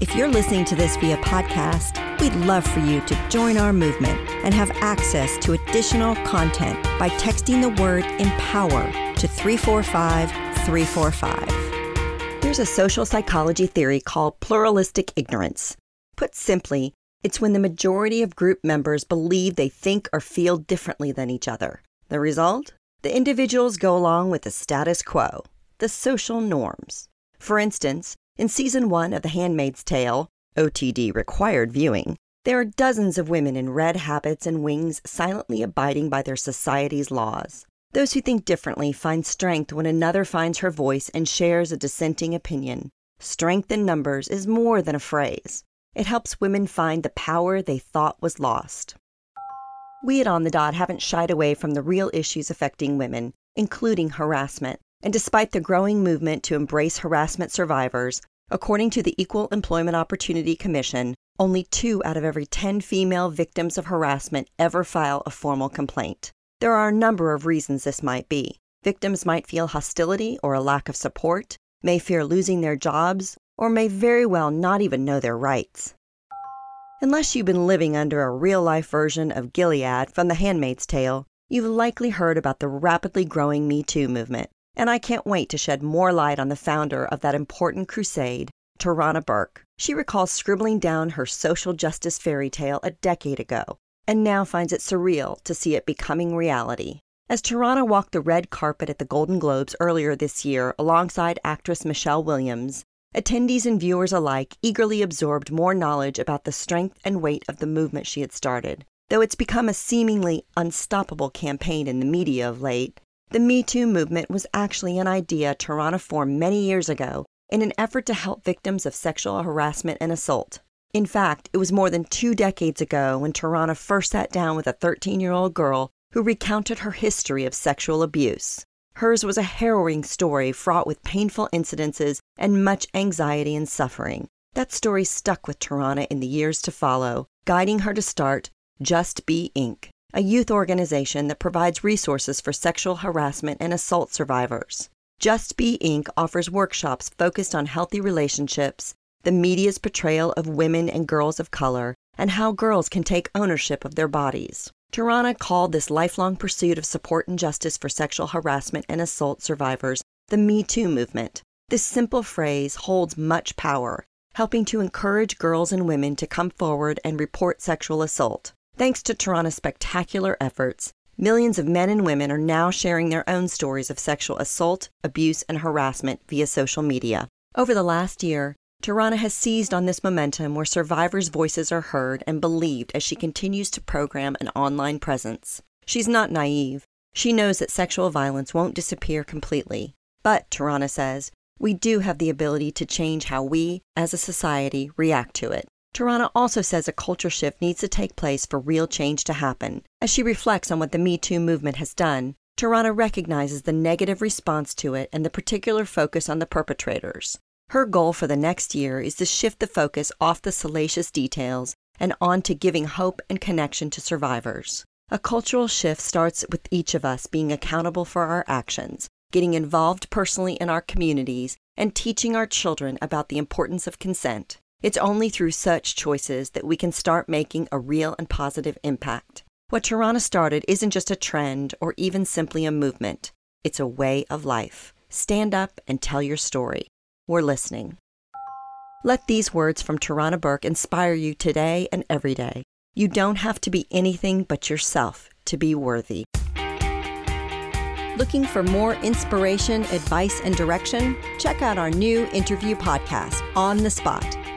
If you're listening to this via podcast, we'd love for you to join our movement and have access to additional content by texting the word empower to 345 345. There's a social psychology theory called pluralistic ignorance. Put simply, it's when the majority of group members believe they think or feel differently than each other. The result? The individuals go along with the status quo, the social norms. For instance, in season one of The Handmaid's Tale, OTD required viewing, there are dozens of women in red habits and wings silently abiding by their society's laws. Those who think differently find strength when another finds her voice and shares a dissenting opinion. Strength in numbers is more than a phrase. It helps women find the power they thought was lost. We at On the Dot haven't shied away from the real issues affecting women, including harassment. And despite the growing movement to embrace harassment survivors, according to the Equal Employment Opportunity Commission, only two out of every 10 female victims of harassment ever file a formal complaint. There are a number of reasons this might be. Victims might feel hostility or a lack of support, may fear losing their jobs, or may very well not even know their rights. Unless you've been living under a real life version of Gilead from The Handmaid's Tale, you've likely heard about the rapidly growing Me Too movement and I can't wait to shed more light on the founder of that important crusade, Tarana Burke. She recalls scribbling down her social justice fairy tale a decade ago, and now finds it surreal to see it becoming reality. As Tarana walked the red carpet at the Golden Globes earlier this year alongside actress Michelle Williams, attendees and viewers alike eagerly absorbed more knowledge about the strength and weight of the movement she had started. Though it's become a seemingly unstoppable campaign in the media of late, the Me Too movement was actually an idea Tarana formed many years ago in an effort to help victims of sexual harassment and assault. In fact, it was more than two decades ago when Tarana first sat down with a 13 year old girl who recounted her history of sexual abuse. Hers was a harrowing story fraught with painful incidences and much anxiety and suffering. That story stuck with Tarana in the years to follow, guiding her to start Just Be Inc., a youth organization that provides resources for sexual harassment and assault survivors. Just Be Inc. offers workshops focused on healthy relationships, the media's portrayal of women and girls of color, and how girls can take ownership of their bodies. Tarana called this lifelong pursuit of support and justice for sexual harassment and assault survivors the Me Too movement. This simple phrase holds much power, helping to encourage girls and women to come forward and report sexual assault. Thanks to Tarana's spectacular efforts, millions of men and women are now sharing their own stories of sexual assault, abuse, and harassment via social media. Over the last year, Tarana has seized on this momentum where survivors' voices are heard and believed as she continues to program an online presence. She's not naive. She knows that sexual violence won't disappear completely. But, Tarana says, we do have the ability to change how we, as a society, react to it. Tarana also says a culture shift needs to take place for real change to happen. As she reflects on what the Me Too movement has done, Tarana recognizes the negative response to it and the particular focus on the perpetrators. Her goal for the next year is to shift the focus off the salacious details and on to giving hope and connection to survivors. A cultural shift starts with each of us being accountable for our actions, getting involved personally in our communities, and teaching our children about the importance of consent. It's only through such choices that we can start making a real and positive impact. What Tarana started isn't just a trend or even simply a movement, it's a way of life. Stand up and tell your story. We're listening. Let these words from Tarana Burke inspire you today and every day. You don't have to be anything but yourself to be worthy. Looking for more inspiration, advice, and direction? Check out our new interview podcast, On the Spot